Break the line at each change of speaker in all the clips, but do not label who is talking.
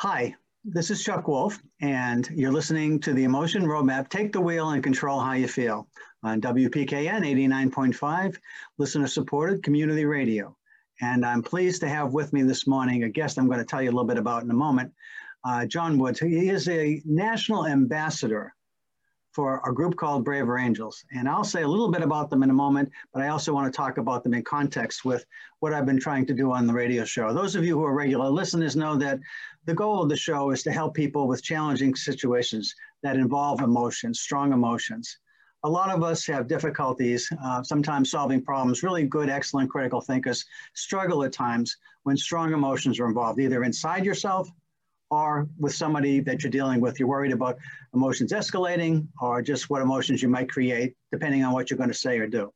Hi, this is Chuck Wolf, and you're listening to the Emotion Roadmap Take the Wheel and Control How You Feel on WPKN 89.5, listener supported community radio. And I'm pleased to have with me this morning a guest I'm going to tell you a little bit about in a moment, uh, John Woods. He is a national ambassador for a group called Braver Angels. And I'll say a little bit about them in a moment, but I also want to talk about them in context with what I've been trying to do on the radio show. Those of you who are regular listeners know that the goal of the show is to help people with challenging situations that involve emotions, strong emotions. A lot of us have difficulties uh, sometimes solving problems. Really good, excellent critical thinkers struggle at times when strong emotions are involved, either inside yourself or with somebody that you're dealing with. You're worried about emotions escalating or just what emotions you might create, depending on what you're going to say or do.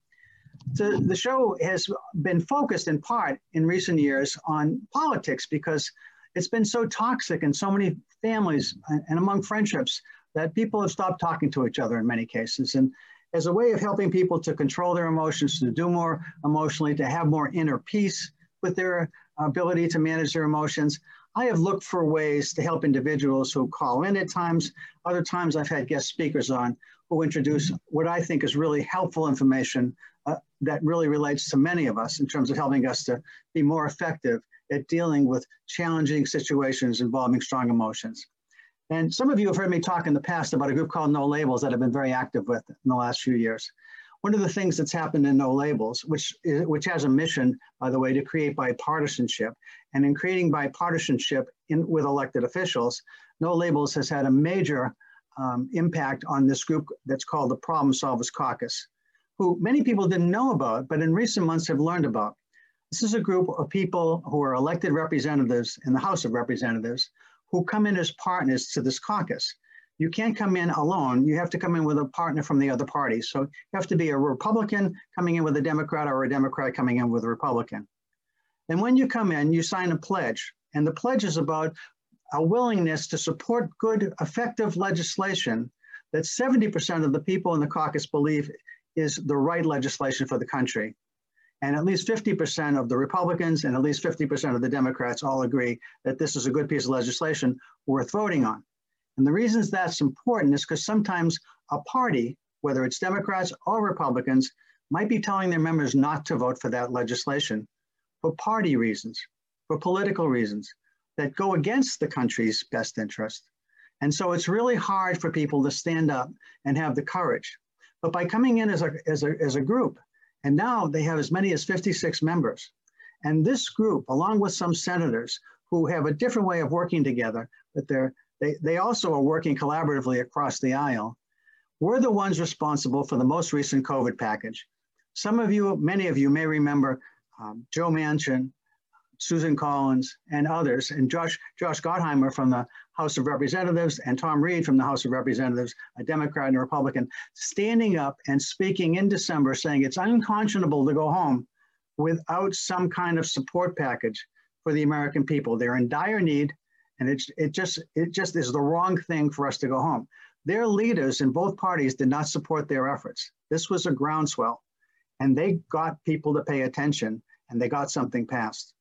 So the show has been focused in part in recent years on politics because it's been so toxic in so many families and among friendships that people have stopped talking to each other in many cases. And as a way of helping people to control their emotions, to do more emotionally, to have more inner peace with their ability to manage their emotions, I have looked for ways to help individuals who call in at times. Other times I've had guest speakers on who introduce what I think is really helpful information uh, that really relates to many of us in terms of helping us to be more effective at dealing with challenging situations involving strong emotions. And some of you have heard me talk in the past about a group called No Labels that I've been very active with in the last few years. One of the things that's happened in No Labels, which, is, which has a mission, by the way, to create bipartisanship, and in creating bipartisanship in, with elected officials, No Labels has had a major um, impact on this group that's called the Problem Solvers Caucus, who many people didn't know about, but in recent months have learned about. This is a group of people who are elected representatives in the House of Representatives who come in as partners to this caucus you can't come in alone. You have to come in with a partner from the other party. So you have to be a Republican coming in with a Democrat or a Democrat coming in with a Republican. And when you come in, you sign a pledge. And the pledge is about a willingness to support good, effective legislation that 70% of the people in the caucus believe is the right legislation for the country. And at least 50% of the Republicans and at least 50% of the Democrats all agree that this is a good piece of legislation worth voting on. And the reasons that's important is because sometimes a party, whether it's Democrats or Republicans, might be telling their members not to vote for that legislation for party reasons, for political reasons that go against the country's best interest. And so it's really hard for people to stand up and have the courage. But by coming in as a, as a, as a group, and now they have as many as 56 members. And this group, along with some senators who have a different way of working together, but they're they, they also are working collaboratively across the aisle. We're the ones responsible for the most recent COVID package. Some of you, many of you may remember um, Joe Manchin, Susan Collins, and others, and Josh, Josh Gottheimer from the House of Representatives, and Tom Reed from the House of Representatives, a Democrat and a Republican, standing up and speaking in December saying it's unconscionable to go home without some kind of support package for the American people. They're in dire need. And it, just, it just is the wrong thing for us to go home. Their leaders in both parties did not support their efforts. This was a groundswell. And they got people to pay attention and they got something passed.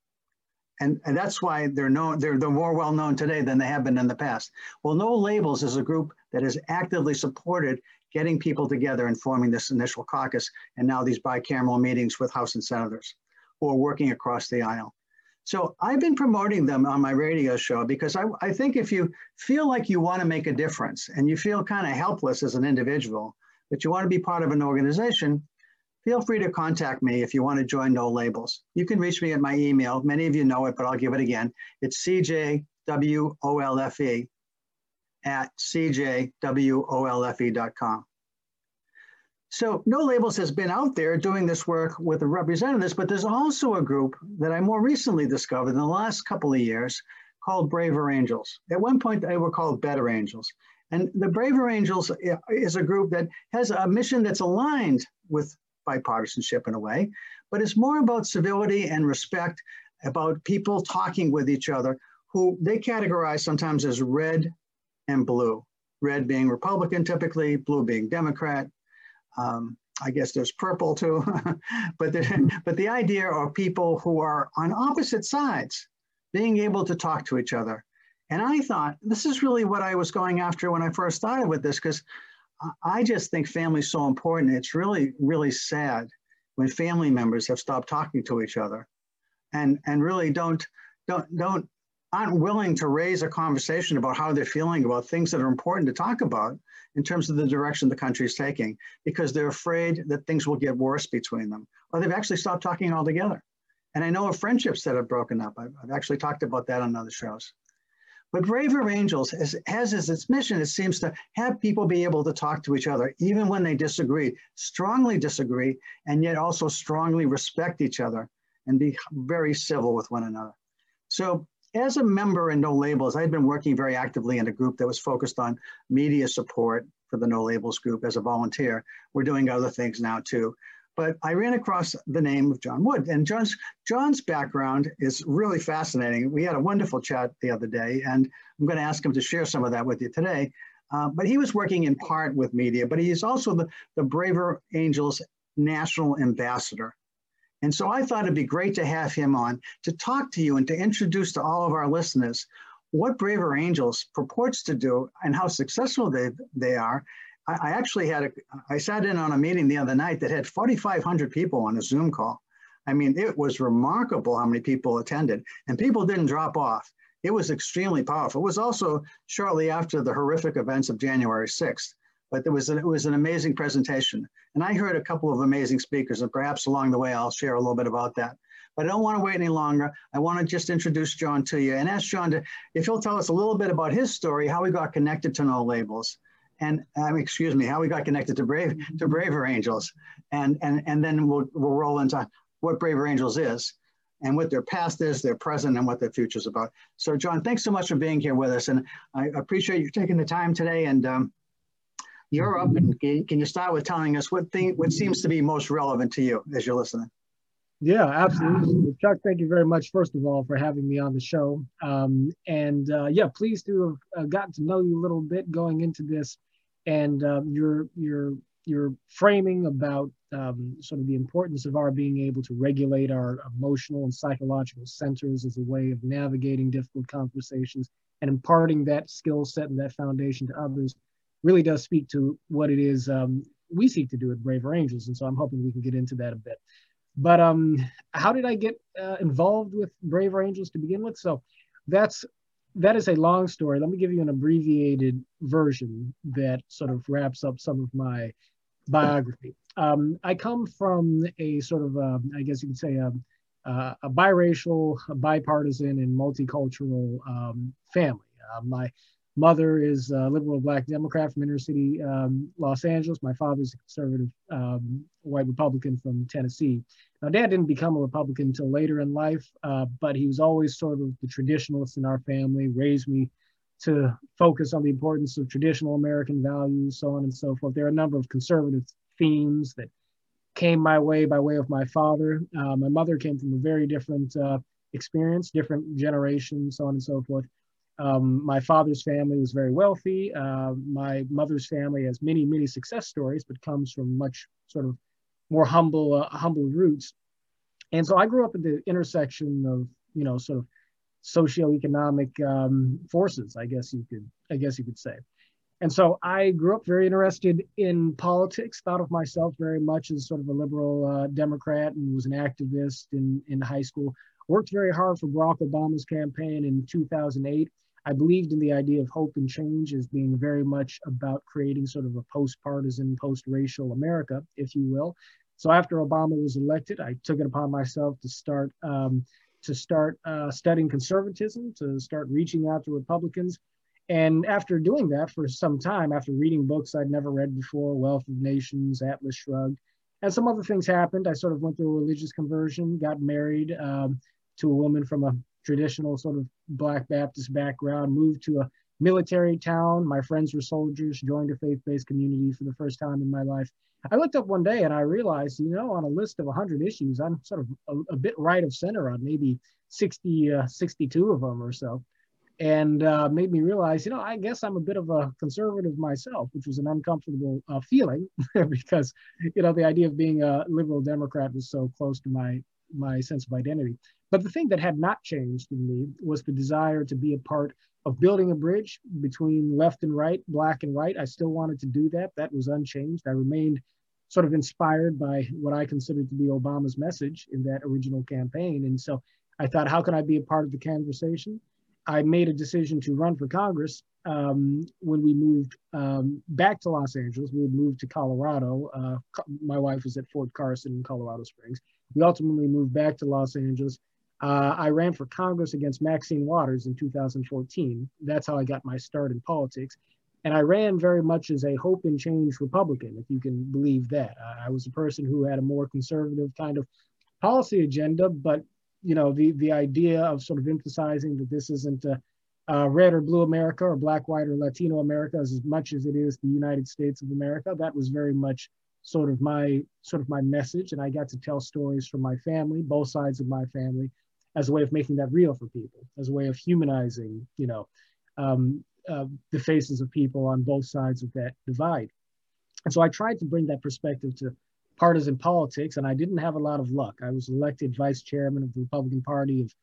And, and that's why they're known, they're, they're more well known today than they have been in the past. Well, No Labels is a group that has actively supported getting people together and forming this initial caucus and now these bicameral meetings with House and senators who are working across the aisle. So I've been promoting them on my radio show because I, I think if you feel like you want to make a difference and you feel kind of helpless as an individual, but you want to be part of an organization, feel free to contact me if you want to join No Labels. You can reach me at my email. Many of you know it, but I'll give it again. It's cjwolfe at cjwolfe.com. So No Labels has been out there doing this work with the representatives, but there's also a group that I more recently discovered in the last couple of years called Braver Angels. At one point, they were called Better Angels. And the Braver Angels eh, is a group that has a mission that's aligned with bipartisanship in a way, but it's more about civility and respect, about people talking with each other who they categorize sometimes as red and blue. Red being Republican typically, blue being Democrat, um, I guess there's purple too, but the, but the idea of people who are on opposite sides being able to talk to each other And I thought, this is really what I was going after when I first started with this, because I just think family's so important. It's really, really sad when family members have stopped talking to each other and, and really don't, don't, don't, aren't willing to raise a conversation about how they're feeling about things that are important to talk about in terms of the direction the country is taking, because they're afraid that things will get worse between them, or they've actually stopped talking altogether. And I know of friendships that have broken up. I've, I've actually talked about that on other shows. But Braver Angels has, has as its mission, it seems to have people be able to talk to each other, even when they disagree, strongly disagree, and yet also strongly respect each other and be very civil with one another. So as a member in No Labels, I'd been working very actively in a group that was focused on media support for the No Labels group as a volunteer. We're doing other things now too but I ran across the name of John Wood. And John's, John's background is really fascinating. We had a wonderful chat the other day, and I'm going to ask him to share some of that with you today. Uh, but he was working in part with media, but he's also the, the Braver Angels national ambassador. And so I thought it'd be great to have him on to talk to you and to introduce to all of our listeners what Braver Angels purports to do and how successful they, they are, I, actually had a, I sat in on a meeting the other night that had 4,500 people on a Zoom call. I mean, it was remarkable how many people attended and people didn't drop off. It was extremely powerful. It was also shortly after the horrific events of January 6th, but there was, a, it was an amazing presentation. And I heard a couple of amazing speakers and perhaps along the way, I'll share a little bit about that. But I don't want to wait any longer. I want to just introduce John to you and ask John to, if he'll tell us a little bit about his story, how he got connected to No Labels and um, excuse me, how we got connected to Brave to Braver Angels, and and and then we'll we'll roll into what Braver Angels is, and what their past is, their present, and what their future is about. So, John, thanks so much for being here with us, and I appreciate you taking the time today. And um, you're up, and can you start with telling us what thing what seems to be most relevant to you as you're listening?
Yeah, absolutely. Chuck, thank you very much, first of all, for having me on the show. Um, and uh, yeah, pleased to have uh, gotten to know you a little bit going into this and um, your your your framing about um, sort of the importance of our being able to regulate our emotional and psychological centers as a way of navigating difficult conversations and imparting that skill set and that foundation to others really does speak to what it is um, we seek to do at Braver Angels. And so I'm hoping we can get into that a bit. But um, how did I get uh, involved with Braver Angels to begin with? So that's that is a long story. Let me give you an abbreviated version that sort of wraps up some of my biography. Um, I come from a sort of, uh, I guess you could say, a, a biracial, a bipartisan, and multicultural um, family. Uh, my mother is a liberal black Democrat from inner city um, Los Angeles. My father's a conservative um, white Republican from Tennessee. Now, dad didn't become a Republican until later in life, uh, but he was always sort of the traditionalist in our family, raised me to focus on the importance of traditional American values, so on and so forth. There are a number of conservative themes that came my way by way of my father. Uh, my mother came from a very different uh, experience, different generation, so on and so forth. Um, my father's family was very wealthy. Uh, my mother's family has many, many success stories, but comes from much sort of more humble, uh, humble roots. And so I grew up at the intersection of, you know, sort of socioeconomic um, forces, I guess you could, I guess you could say. And so I grew up very interested in politics, thought of myself very much as sort of a liberal uh, Democrat and was an activist in, in high school. Worked very hard for Barack Obama's campaign in 2008 I believed in the idea of hope and change as being very much about creating sort of a post-partisan, post-racial America, if you will. So after Obama was elected, I took it upon myself to start um, to start uh, studying conservatism, to start reaching out to Republicans. And after doing that for some time, after reading books I'd never read before, Wealth of Nations, Atlas Shrugged, and some other things happened. I sort of went through a religious conversion, got married um, to a woman from a traditional sort of Black Baptist background, moved to a military town. My friends were soldiers, joined a faith based community for the first time in my life. I looked up one day and I realized, you know, on a list of 100 issues, I'm sort of a, a bit right of center on maybe 60, uh, 62 of them or so. And uh, made me realize, you know, I guess I'm a bit of a conservative myself, which was an uncomfortable uh, feeling because, you know, the idea of being a liberal Democrat was so close to my my sense of identity. But the thing that had not changed in me was the desire to be a part of building a bridge between left and right, black and white. I still wanted to do that. That was unchanged. I remained sort of inspired by what I considered to be Obama's message in that original campaign. And so I thought, how can I be a part of the conversation? I made a decision to run for Congress um, when we moved um, back to Los Angeles. We moved to Colorado. Uh, my wife was at Fort Carson in Colorado Springs. We ultimately moved back to Los Angeles. Uh, I ran for Congress against Maxine Waters in 2014. That's how I got my start in politics. And I ran very much as a hope and change Republican, if you can believe that. I was a person who had a more conservative kind of policy agenda, but you know the the idea of sort of emphasizing that this isn't a, a red or blue America or black, white, or Latino America as much as it is the United States of America. That was very much sort of my sort of my message, and I got to tell stories from my family, both sides of my family, as a way of making that real for people, as a way of humanizing, you know, um, uh, the faces of people on both sides of that divide. And so I tried to bring that perspective to partisan politics, and I didn't have a lot of luck. I was elected vice chairman of the Republican Party of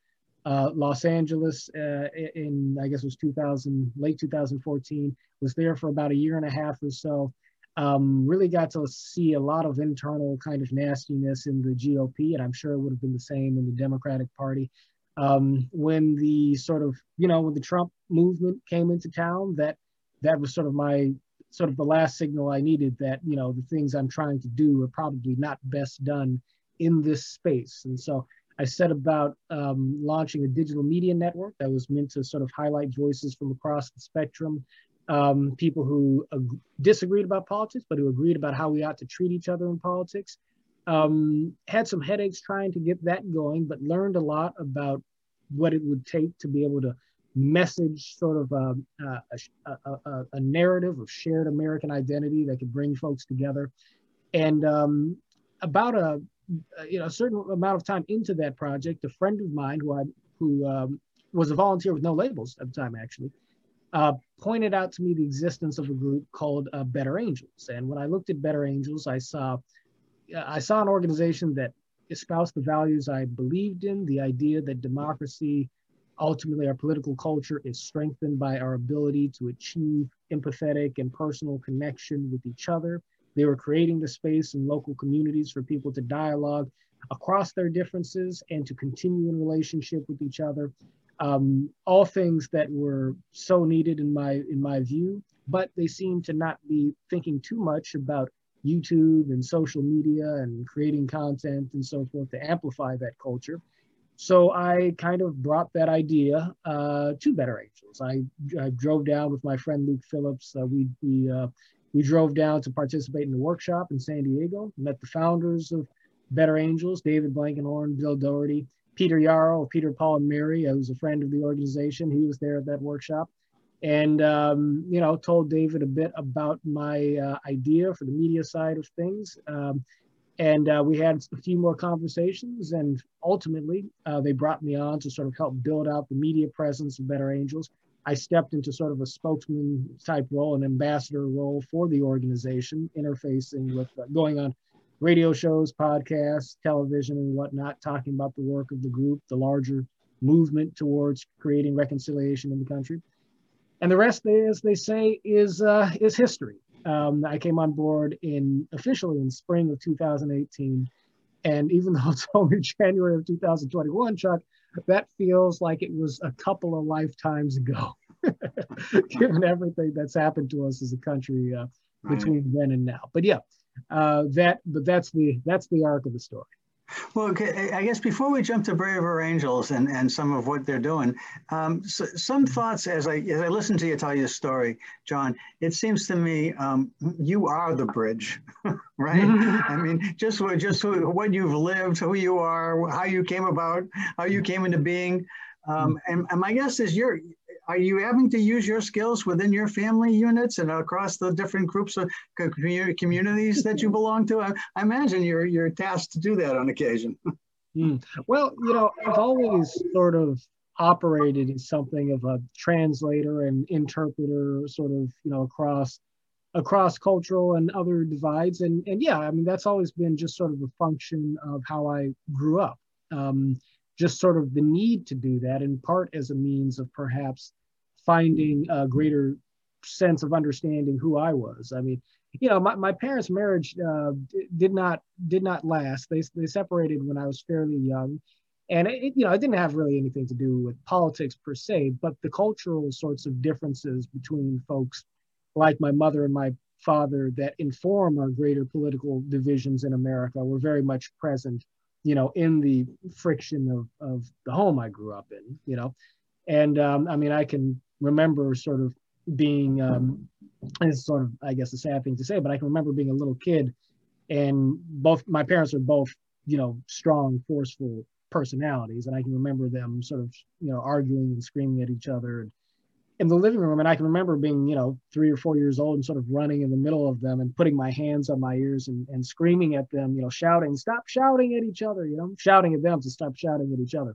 uh, Los Angeles uh, in, I guess it was 2000, late 2014, was there for about a year and a half or so. Um, really got to see a lot of internal kind of nastiness in the GOP, and I'm sure it would have been the same in the Democratic Party. Um, when the sort of, you know, when the Trump movement came into town, that that was sort of my sort of the last signal I needed that, you know, the things I'm trying to do are probably not best done in this space. And so I set about um, launching a digital media network that was meant to sort of highlight voices from across the spectrum, um, people who ag- disagreed about politics, but who agreed about how we ought to treat each other in politics. Um, had some headaches trying to get that going, but learned a lot about what it would take to be able to message sort of um, a, a, a, a, narrative of shared American identity that could bring folks together. And um, about a you know a certain amount of time into that project, a friend of mine who I who um, was a volunteer with no labels at the time actually uh, pointed out to me the existence of a group called uh, Better Angels. And when I looked at Better Angels, I saw I saw an organization that espoused the values I believed in, the idea that democracy ultimately our political culture is strengthened by our ability to achieve empathetic and personal connection with each other. They were creating the space in local communities for people to dialogue across their differences and to continue in relationship with each other. Um, all things that were so needed in my in my view, but they seem to not be thinking too much about YouTube and social media and creating content and so forth to amplify that culture. So I kind of brought that idea uh, to Better Angels. I, I, drove down with my friend Luke Phillips. Uh, we we uh, we drove down to participate in the workshop in San Diego. Met the founders of Better Angels, David Blankenhorn, Bill Doherty, Peter Yarrow, Peter Paul and Mary, who's a friend of the organization. He was there at that workshop, and um, you know told David a bit about my uh, idea for the media side of things. Um, and uh, we had a few more conversations and ultimately uh, they brought me on to sort of help build out the media presence of better angels i stepped into sort of a spokesman type role an ambassador role for the organization interfacing with uh, going on radio shows podcasts television and whatnot talking about the work of the group the larger movement towards creating reconciliation in the country and the rest as they say is uh, is history um, I came on board in officially in spring of 2018. And even though it's only January of 2021, Chuck, that feels like it was a couple of lifetimes ago, given everything that's happened to us as a country uh, between then and now. But yeah, uh, that but that's the that's the arc of the story.
Well, okay, I guess before we jump to Braver Angels and, and some of what they're doing, um, so, some thoughts as I as I listen to you tell your story, John. It seems to me um, you are the bridge, right? I mean, just what just what you've lived, who you are, how you came about, how you came into being, um, and, and my guess is you're are you having to use your skills within your family units and across the different groups of communities that you belong to? I, I imagine you're, you're tasked to do that on occasion.
Mm. Well, you know, I've always sort of operated as something of a translator and interpreter, sort of, you know, across across cultural and other divides. And and yeah, I mean that's always been just sort of a function of how I grew up. Um, just sort of the need to do that in part as a means of perhaps finding a greater sense of understanding who I was. I mean, you know, my, my parents' marriage uh, did not did not last. They they separated when I was fairly young, and it, you know, it didn't have really anything to do with politics per se, but the cultural sorts of differences between folks like my mother and my father that inform our greater political divisions in America were very much present, you know, in the friction of of the home I grew up in, you know, and um, I mean, I can remember sort of being um, it's sort of I guess a sad thing to say, but I can remember being a little kid, and both my parents are both you know strong, forceful personalities, and I can remember them sort of you know arguing and screaming at each other and, in the living room, and I can remember being you know three or four years old and sort of running in the middle of them and putting my hands on my ears and, and screaming at them, you know, shouting, stop shouting at each other, you know, shouting at them to stop shouting at each other.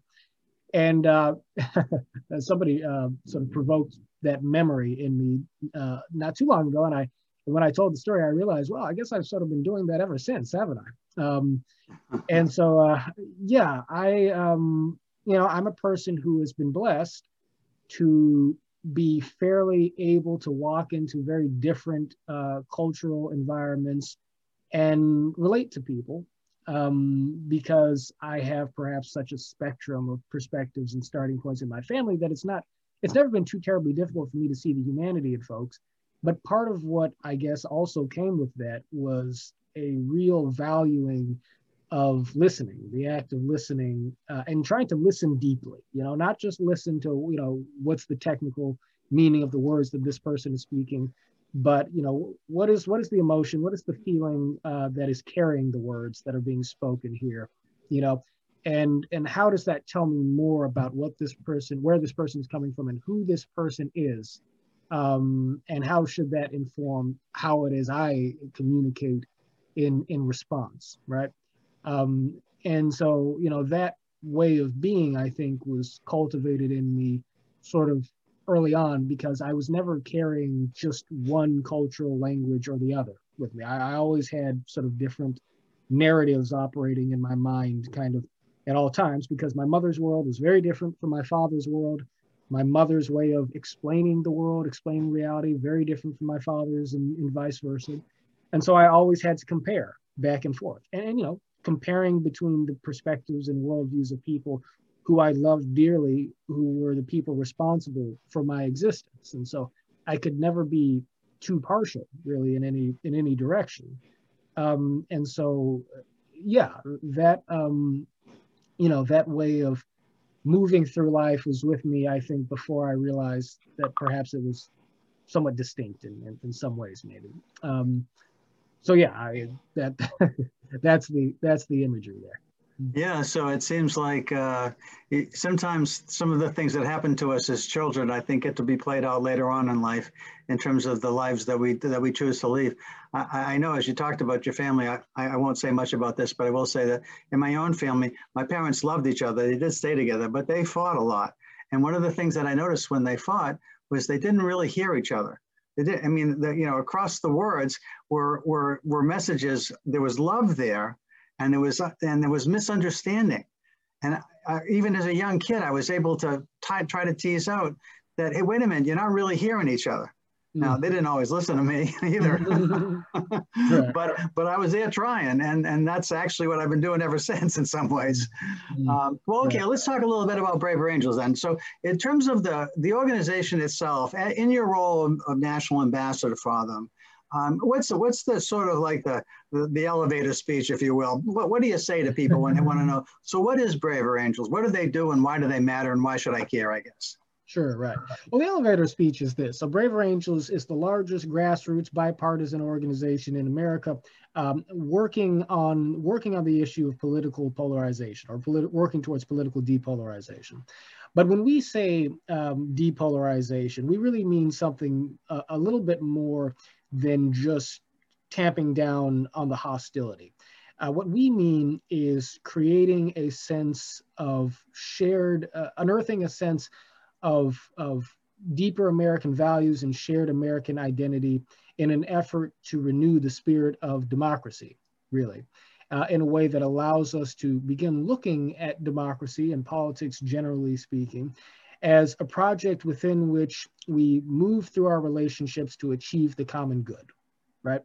And uh, somebody uh, sort of provoked that memory in me uh, not too long ago. And I, when I told the story, I realized, well, I guess I've sort of been doing that ever since, haven't I? Um, and so, uh, yeah, I, um, you know, I'm a person who has been blessed to be fairly able to walk into very different uh, cultural environments and relate to people um, because I have perhaps such a spectrum of perspectives and starting points in my family that it's not it's never been too terribly difficult for me to see the humanity in folks. But part of what I guess also came with that was a real valuing of listening, the act of listening uh, and trying to listen deeply, you know, not just listen to, you know, what's the technical meaning of the words that this person is speaking, but, you know, what is, what is the emotion? What is the feeling uh, that is carrying the words that are being spoken here? You know, and and how does that tell me more about what this person where this person is coming from and who this person is um, and how should that inform how it is i communicate in in response right um, and so you know that way of being i think was cultivated in me sort of early on because i was never carrying just one cultural language or the other with me i, I always had sort of different narratives operating in my mind kind of at all times because my mother's world was very different from my father's world. My mother's way of explaining the world, explaining reality, very different from my father's, and, and vice versa. And so I always had to compare back and forth. And, and, you know, comparing between the perspectives and worldviews of people who I loved dearly, who were the people responsible for my existence. And so I could never be too partial, really, in any in any direction. Um, and so, yeah, that um, you know, that way of moving through life was with me, I think, before I realized that perhaps it was somewhat distinct in, in, in some ways, maybe. Um, so yeah, I, that that's the that's the imagery there.
Yeah, so it seems like uh, sometimes some of the things that happen to us as children, I think, get to be played out later on in life in terms of the lives that we that we choose to lead. I, I know as you talked about your family, I, I won't say much about this, but I will say that in my own family, my parents loved each other. They did stay together, but they fought a lot. And one of the things that I noticed when they fought was they didn't really hear each other. They did. I mean, the, you know, across the words were were were messages. There was love there and there was and there was misunderstanding. And I, even as a young kid, I was able to try, try to tease out that, hey, wait a minute, you're not really hearing each other. Now they didn't always listen to me either, but but I was there trying, and and that's actually what I've been doing ever since in some ways. Mm-hmm. Um, well, okay, let's talk a little bit about Braver Angels then. So, in terms of the the organization itself, in your role of, of national ambassador for them, um, what's the, what's the sort of like the, the, the elevator speech, if you will? What, what do you say to people when they want to know? So, what is Braver Angels? What do they do, and why do they matter, and why should I care? I guess.
Sure, right. Well, the elevator speech is this. So, Braver Angels is the largest grassroots bipartisan organization in America, um, working on working on the issue of political polarization or politi- working towards political depolarization. But when we say um, depolarization, we really mean something uh, a little bit more than just tamping down on the hostility. Uh, what we mean is creating a sense of shared, uh, unearthing a sense of, of deeper American values and shared American identity in an effort to renew the spirit of democracy, really. uh, in a way that allows us to begin looking at democracy and politics, generally speaking, as a project within which we move through our relationships to achieve the common good, right?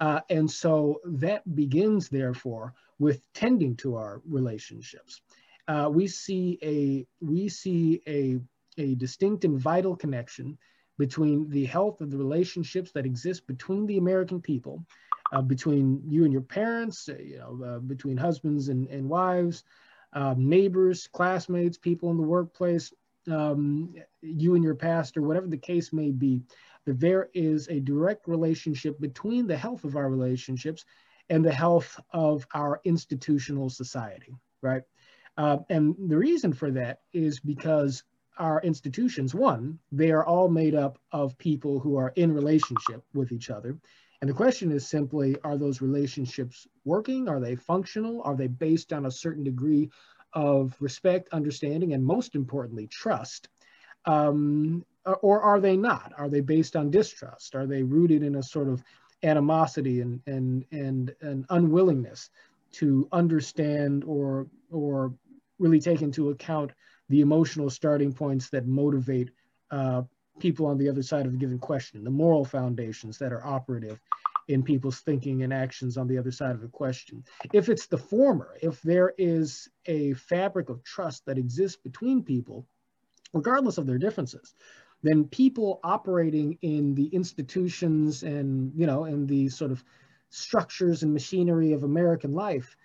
Uh, and so that begins, therefore, with tending to our relationships. Uh, we see a we see a a distinct and vital connection between the health of the relationships that exist between the American people, uh, between you and your parents, uh, you know, uh, between husbands and, and wives, um, neighbors, classmates, people in the workplace, um, you and your pastor, whatever the case may be, that there is a direct relationship between the health of our relationships and the health of our institutional society, right? Uh, and the reason for that is because our institutions, one, they are all made up of people who are in relationship with each other. And the question is simply, are those relationships working? Are they functional? Are they based on a certain degree of respect, understanding, and most importantly, trust? Um, or are they not? Are they based on distrust? Are they rooted in a sort of animosity and, and, and, and unwillingness to understand or, or really take into account the emotional starting points that motivate uh, people on the other side of a given question, the moral foundations that are operative in people's thinking and actions on the other side of a question. If it's the former, if there is a fabric of trust that exists between people, regardless of their differences, then people operating in the institutions and, you know, in the sort of structures and machinery of American life,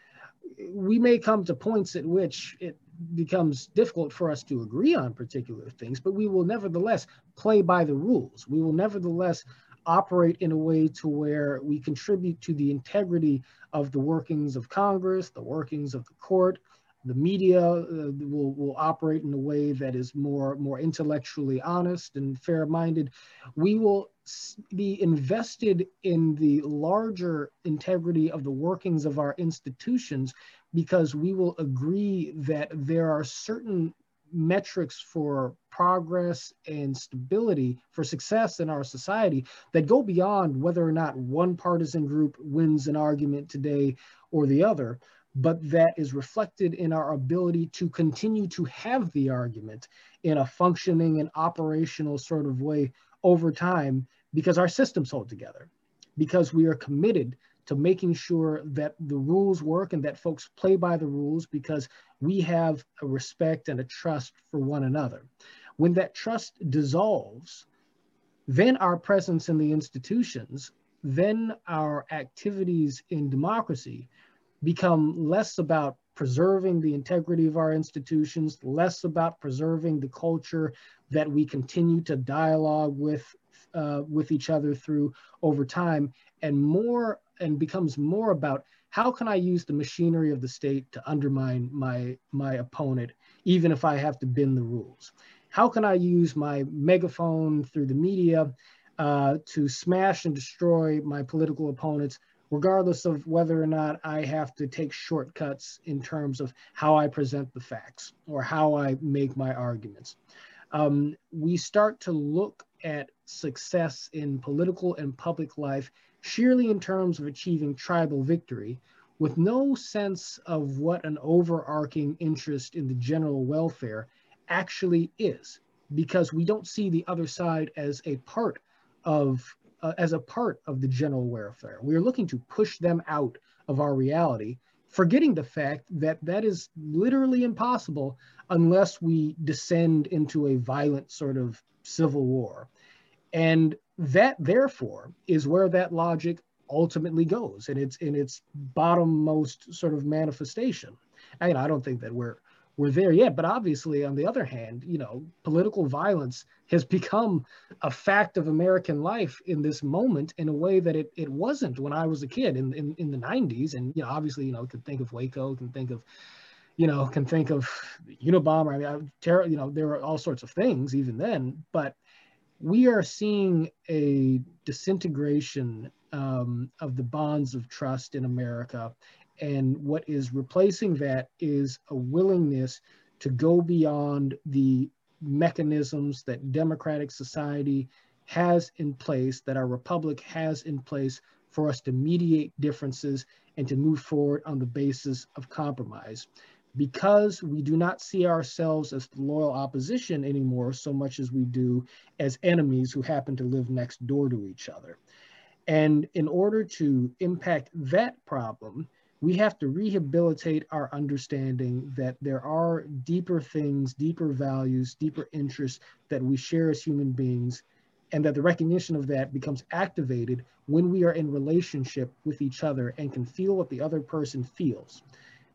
we may come to points at which it becomes difficult for us to agree on particular things, but we will nevertheless play by the rules. We will nevertheless operate in a way to where we contribute to the integrity of the workings of Congress, the workings of the court, the media uh, will, will operate in a way that is more, more intellectually honest and fair-minded. We will be invested in the larger integrity of the workings of our institutions because we will agree that there are certain metrics for progress and stability for success in our society that go beyond whether or not one partisan group wins an argument today or the other, but that is reflected in our ability to continue to have the argument in a functioning and operational sort of way over time because our systems hold together, because we are committed to making sure that the rules work and that folks play by the rules because we have a respect and a trust for one another. When that trust dissolves, then our presence in the institutions, then our activities in democracy become less about preserving the integrity of our institutions, less about preserving the culture that we continue to dialogue with uh, with each other through over time, and more and becomes more about how can I use the machinery of the state to undermine my, my opponent, even if I have to bend the rules? How can I use my megaphone through the media uh, to smash and destroy my political opponents, regardless of whether or not I have to take shortcuts in terms of how I present the facts or how I make my arguments? Um, we start to look at success in political and public life sheerly in terms of achieving tribal victory, with no sense of what an overarching interest in the general welfare actually is, because we don't see the other side as a part of uh, as a part of the general welfare. We are looking to push them out of our reality, forgetting the fact that that is literally impossible unless we descend into a violent sort of civil war. And that therefore is where that logic ultimately goes and it's in its bottommost sort of manifestation. And i don't think that we're we're there yet but obviously on the other hand you know political violence has become a fact of american life in this moment in a way that it, it wasn't when i was a kid in, in, in the 90s and you know obviously you know can think of waco can think of you know can think of unabomber. I mean I, terror you know there were all sorts of things even then but we are seeing a disintegration um, of the bonds of trust in America. And what is replacing that is a willingness to go beyond the mechanisms that democratic society has in place, that our republic has in place for us to mediate differences and to move forward on the basis of compromise. Because we do not see ourselves as loyal opposition anymore so much as we do as enemies who happen to live next door to each other. And in order to impact that problem, we have to rehabilitate our understanding that there are deeper things, deeper values, deeper interests that we share as human beings, and that the recognition of that becomes activated when we are in relationship with each other and can feel what the other person feels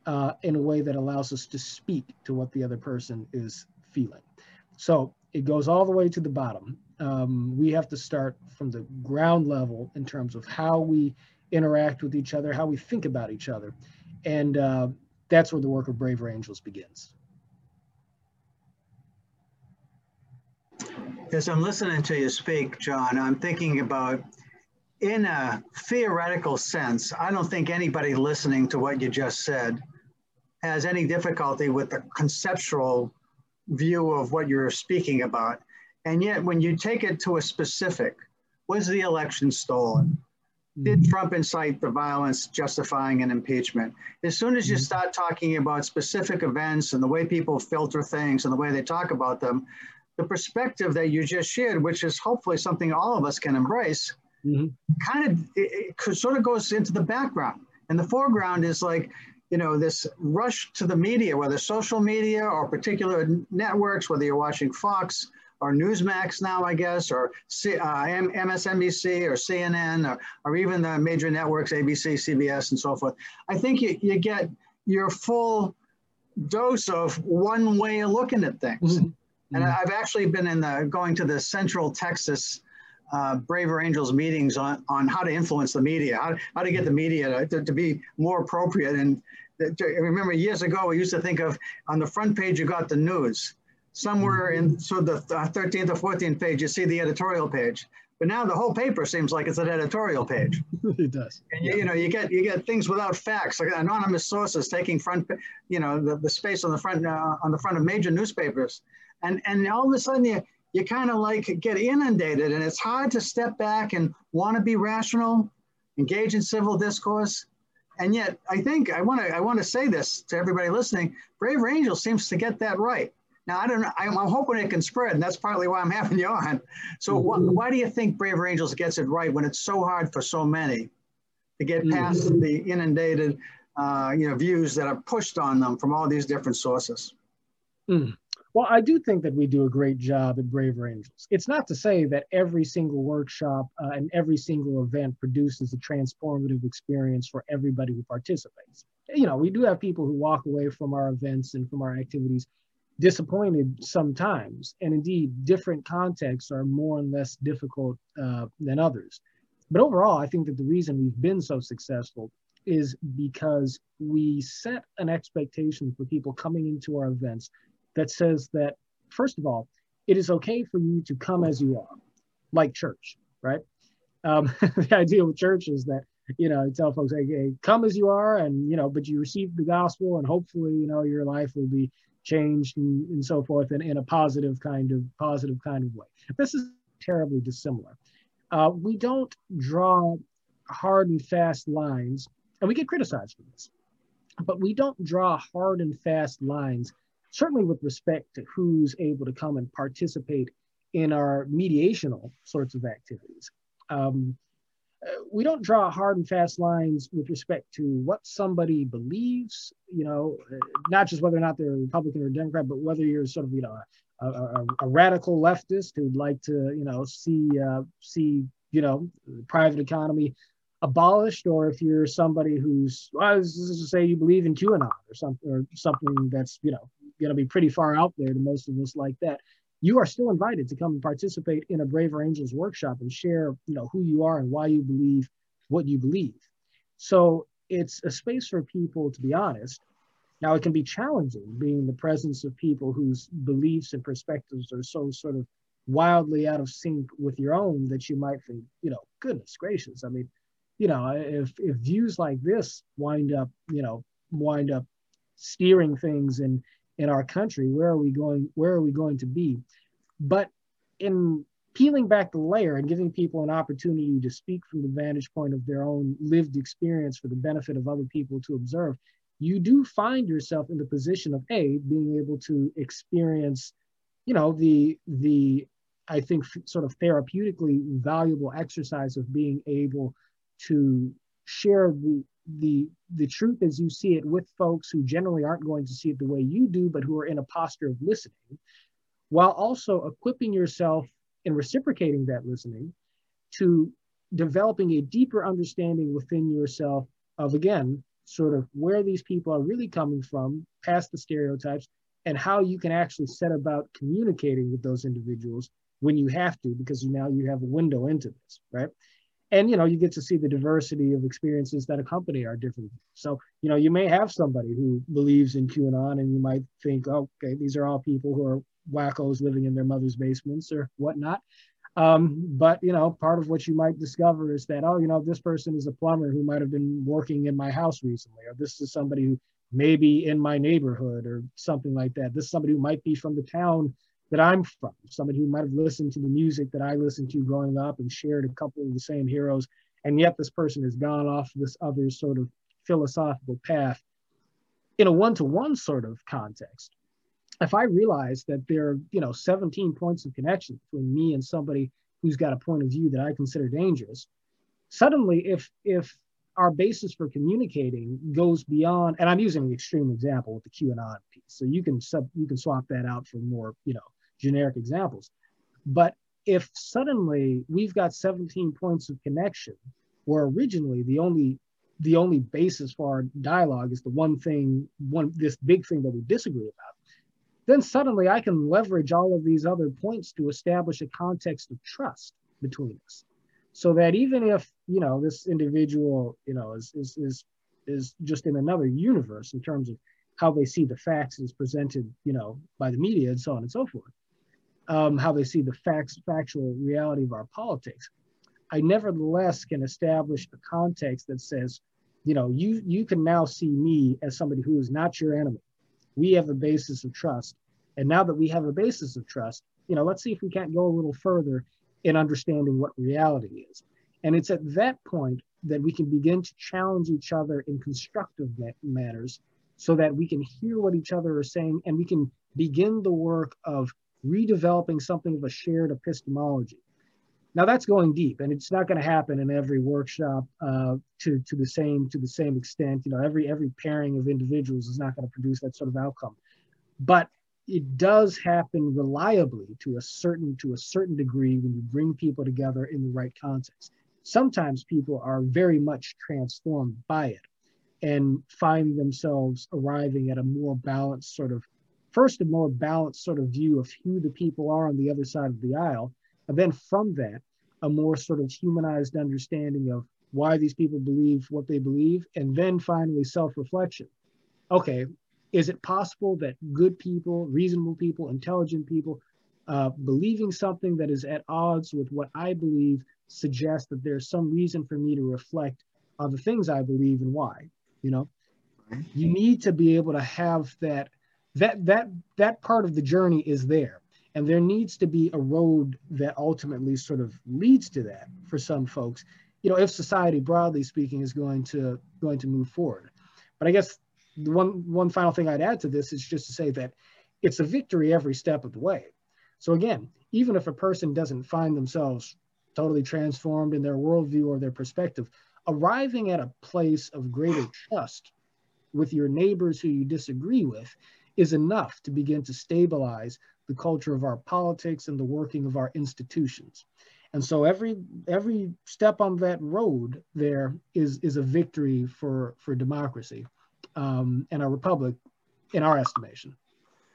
uh, in a way that allows us to speak to what the other person is feeling. So it goes all the way to the bottom. Um, we have to start from the ground level in terms of how we interact with each other, how we think about each other. And uh, that's where the work of Braver Angels begins.
As I'm listening to you speak, John, I'm thinking about, in a theoretical sense, I don't think anybody listening to what you just said has any difficulty with the conceptual view of what you're speaking about. And yet, when you take it to a specific, was the election stolen? Did mm-hmm. Trump incite the violence justifying an impeachment? As soon as you mm-hmm. start talking about specific events and the way people filter things and the way they talk about them, the perspective that you just shared, which is hopefully something all of us can embrace, mm-hmm. kind of it, it sort of goes into the background. And the foreground is like, you know, this rush to the media, whether social media or particular networks, whether you're watching Fox or Newsmax now, I guess, or C, uh, MSNBC or CNN, or, or even the major networks, ABC, CBS, and so forth. I think you, you get your full dose of one way of looking at things. Mm-hmm. And I've actually been in the going to the Central Texas uh, Braver Angels meetings on, on how to influence the media, how, how to get the media to, to be more appropriate. And to, remember years ago, we used to think of on the front page, you got the news somewhere in so the 13th or 14th page, you see the editorial page. But now the whole paper seems like it's an editorial page.
it does.
And you, you, know, you get you get things without facts, like anonymous sources taking front, you know, the, the space on the front uh, on the front of major newspapers, and and all of a sudden you you kind of like get inundated, and it's hard to step back and want to be rational, engage in civil discourse. And yet, I think I want to I want to say this to everybody listening. Brave Angel seems to get that right. Now, I don't know, I'm, I'm, hoping it can spread, and that's partly why I'm having you on. So mm-hmm. wh why do you think Brave Angels gets it right when it's so hard for so many to get past mm-hmm. the inundated uh, you know, views that are pushed on them from all these different sources?
Mm. Well, I do think that we do a great job at Braver Angels. It's not to say that every single workshop uh, and every single event produces a transformative experience for everybody who participates. You know, we do have people who walk away from our events and from our activities disappointed sometimes. And indeed, different contexts are more and less difficult uh, than others. But overall, I think that the reason we've been so successful is because we set an expectation for people coming into our events that says that, first of all, it is okay for you to come as you are, like church, right? Um, the idea with church is that you know tell folks hey, hey, come as you are and you know but you receive the gospel and hopefully you know your life will be changed and, and so forth in, in a positive kind of positive kind of way. This is terribly dissimilar. Uh, we don't draw hard and fast lines, and we get criticized for this, but we don't draw hard and fast lines, certainly with respect to who's able to come and participate in our mediational sorts of activities. Um, we don't draw hard and fast lines with respect to what somebody believes, you know, not just whether or not they're Republican or Democrat, but whether you're sort of, you know, a, a, a radical leftist who'd like to, you know, see, uh, see, you know, private economy abolished, or if you're somebody who's, well, let's just say you believe in QAnon or something, or something that's, you know, going to be pretty far out there to most of us like that you are still invited to come and participate in a Braver Angels workshop and share, you know, who you are and why you believe what you believe. So it's a space for people to be honest. Now it can be challenging being the presence of people whose beliefs and perspectives are so sort of wildly out of sync with your own that you might think, you know, goodness gracious. I mean, you know, if if views like this wind up, you know, wind up steering things in in our country where are we going where are we going to be? But in peeling back the layer and giving people an opportunity to speak from the vantage point of their own lived experience for the benefit of other people to observe, you do find yourself in the position of a being able to experience, you know, the the I think sort of therapeutically valuable exercise of being able to share the the the truth as you see it with folks who generally aren't going to see it the way you do, but who are in a posture of listening, while also equipping yourself in reciprocating that listening to developing a deeper understanding within yourself of again sort of where these people are really coming from past the stereotypes and how you can actually set about communicating with those individuals when you have to because now you have a window into this right and you know you get to see the diversity of experiences that accompany our different so you know you may have somebody who believes in qanon and you might think oh, okay these are all people who are wackos living in their mother's basements or whatnot. Um, but you know part of what you might discover is that oh you know this person is a plumber who might have been working in my house recently or this is somebody who may be in my neighborhood or something like that. This is somebody who might be from the town that I'm from, somebody who might have listened to the music that I listened to growing up and shared a couple of the same heroes. And yet this person has gone off this other sort of philosophical path in a one-to-one sort of context. If I realize that there are, you know, 17 points of connection between me and somebody who's got a point of view that I consider dangerous, suddenly if if our basis for communicating goes beyond, and I'm using an extreme example with the QAnon piece. So you can sub you can swap that out for more, you know, generic examples. But if suddenly we've got 17 points of connection, where originally the only the only basis for our dialogue is the one thing, one this big thing that we disagree about, then suddenly I can leverage all of these other points to establish a context of trust between us. So that even if, you know, this individual, you know, is is is is just in another universe in terms of how they see the facts as presented, you know, by the media and so on and so forth um, how they see the facts, factual reality of our politics. I nevertheless can establish a context that says, you know, you you can now see me as somebody who is not your enemy. We have a basis of trust, and now that we have a basis of trust, you know, let's see if we can't go a little further in understanding what reality is. And it's at that point that we can begin to challenge each other in constructive manners so that we can hear what each other are saying and we can begin the work of redeveloping something of a shared epistemology. Now that's going deep, and it's not going to happen in every workshop uh, to to the same to the same extent. You know, every every pairing of individuals is not going to produce that sort of outcome, but it does happen reliably to a certain to a certain degree when you bring people together in the right context. Sometimes people are very much transformed by it and find themselves arriving at a more balanced sort of first a more balanced sort of view of who the people are on the other side of the aisle, and then from that, a more sort of humanized understanding of why these people believe what they believe, and then finally self-reflection. Okay, is it possible that good people, reasonable people, intelligent people, uh, believing something that is at odds with what I believe suggests that there's some reason for me to reflect on the things I believe and why? You know, you need to be able to have that that that that part of the journey is there. And there needs to be a road that ultimately sort of leads to that for some folks you know if society broadly speaking is going to going to move forward. But i guess the one one final thing i'd add to this is just to say that it's a victory every step of the way. So again even if a person doesn't find themselves totally transformed in their worldview or their perspective arriving at a place of greater trust with your neighbors who you disagree with is enough to begin to stabilize the culture of our politics and the working of our institutions. And so every every step on that road there is is a victory for for democracy um, and a republic, in our estimation.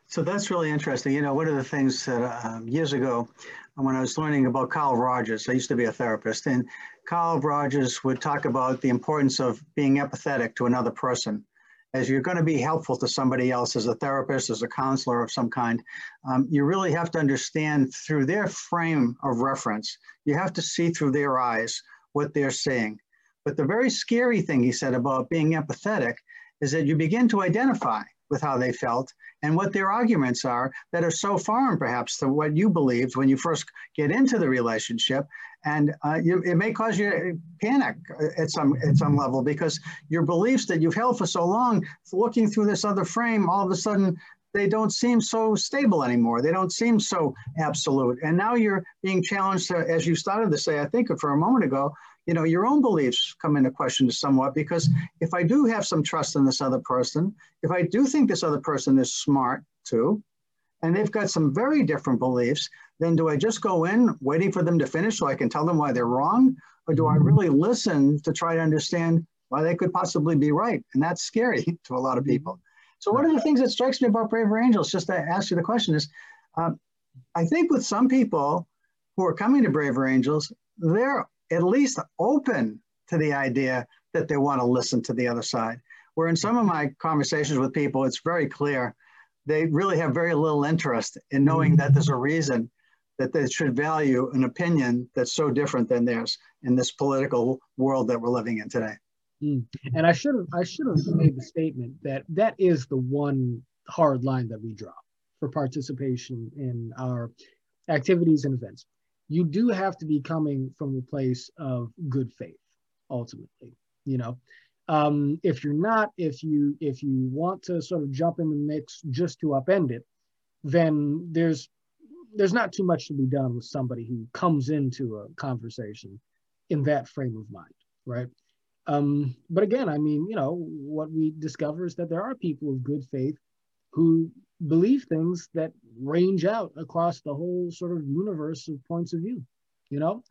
So that's really interesting. You know, one of the things that um, years ago, when I was learning about Carl Rogers, I used to be a therapist, and Carl Rogers would talk about the importance of being empathetic to another person as you're going to be helpful to somebody else as a therapist, as a counselor of some kind, um, you really have to understand through their frame of reference. You have to see through their eyes what they're seeing. But the very scary thing he said about being empathetic is that you begin to identify with how they felt and what their arguments are that are so foreign perhaps to what you believed when you first get into the relationship and uh, you, it may cause you panic at some at some level because your beliefs that you've held for so long looking through this other frame all of a sudden they don't seem so stable anymore. They don't seem so absolute. And now you're being challenged to, as you started to say i think for a moment ago you know, your own beliefs come into question somewhat because if I do have some trust in this other person, if I do think this other person is smart too, and they've got some very different beliefs, then do I just go in waiting for them to finish so I can tell them why they're wrong? Or do I really listen to try to understand why they could possibly be right? And that's scary to a lot of people. So one of the things that strikes me about Braver Angels, just to ask you the question is, um, I think with some people who are coming to Braver Angels, they're at least open to the idea that they want to listen to the other side. Where in some of my conversations with people, it's very clear they really have very little interest in knowing that there's a reason that they should value an opinion that's so different than theirs in this political world that we're living in today.
Mm. And I should have I should have made the statement that that is the one hard line that we draw for participation in our activities and events you do have to be coming from a place of good faith ultimately you know um, if you're not if you if you want to sort of jump in the mix just to upend it then there's there's not too much to be done with somebody who comes into a conversation in that frame of mind right um, but again i mean you know what we discover is that there are people of good faith who believe things that range out across the whole sort of universe of points of view, you know?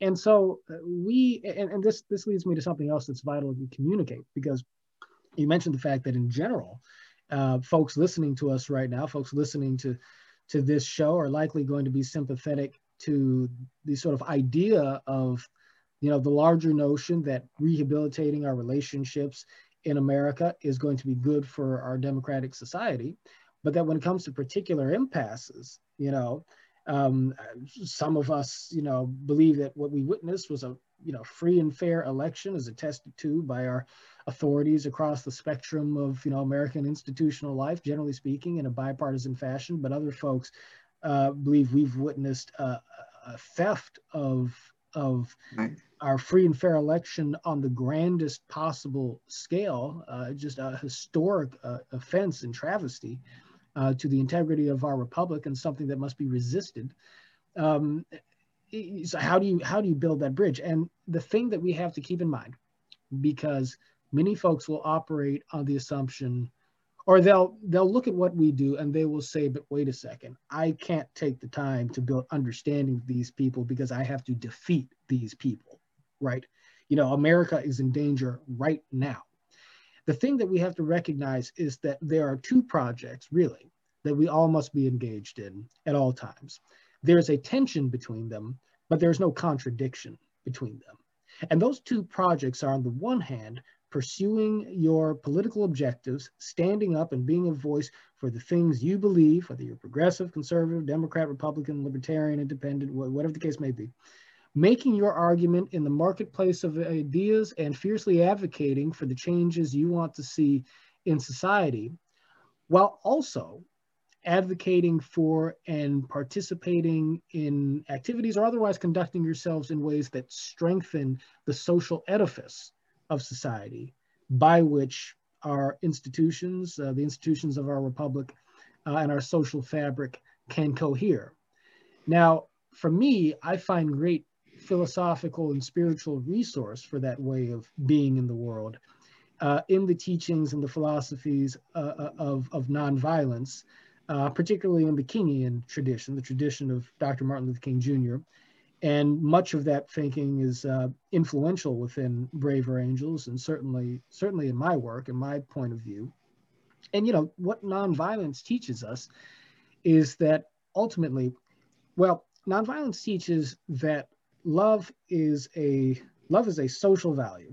And so uh, we, and, and this, this leads me to something else that's vital to communicate because you mentioned the fact that in general, uh, folks listening to us right now, folks listening to, to this show are likely going to be sympathetic to the sort of idea of, you know, the larger notion that rehabilitating our relationships in America is going to be good for our democratic society but that when it comes to particular impasses, you know, um, some of us, you know, believe that what we witnessed was a, you know, free and fair election as attested to by our authorities across the spectrum of, you know, American institutional life, generally speaking, in a bipartisan fashion. But other folks uh, believe we've witnessed a, a theft of of right. our free and fair election on the grandest possible scale, uh, just a historic uh, offense and travesty uh, to the integrity of our republic and something that must be resisted. Um, so how do you how do you build that bridge? And the thing that we have to keep in mind, because many folks will operate on the assumption, or they'll they'll look at what we do and they will say, but wait a second, I can't take the time to build understanding these people because I have to defeat these people, right? You know, America is in danger right now. The thing that we have to recognize is that there are two projects, really, that we all must be engaged in at all times. There's a tension between them, but there's no contradiction between them. And those two projects are, on the one hand, pursuing your political objectives, standing up and being a voice for the things you believe, whether you're progressive, conservative, Democrat, Republican, Libertarian, Independent, whatever the case may be making your argument in the marketplace of ideas and fiercely advocating for the changes you want to see in society, while also advocating for and participating in activities or otherwise conducting yourselves in ways that strengthen the social edifice of society by which our institutions, uh, the institutions of our republic, uh, and our social fabric can cohere. Now, for me, I find great philosophical and spiritual resource for that way of being in the world uh, in the teachings and the philosophies uh, uh, of, of nonviolence, uh, particularly in the Kingian tradition, the tradition of Dr. Martin Luther King Jr. And much of that thinking is uh, influential within Braver Angels and certainly, certainly in my work and my point of view. And, you know, what nonviolence teaches us is that ultimately, well, nonviolence teaches that love is a love is a social value.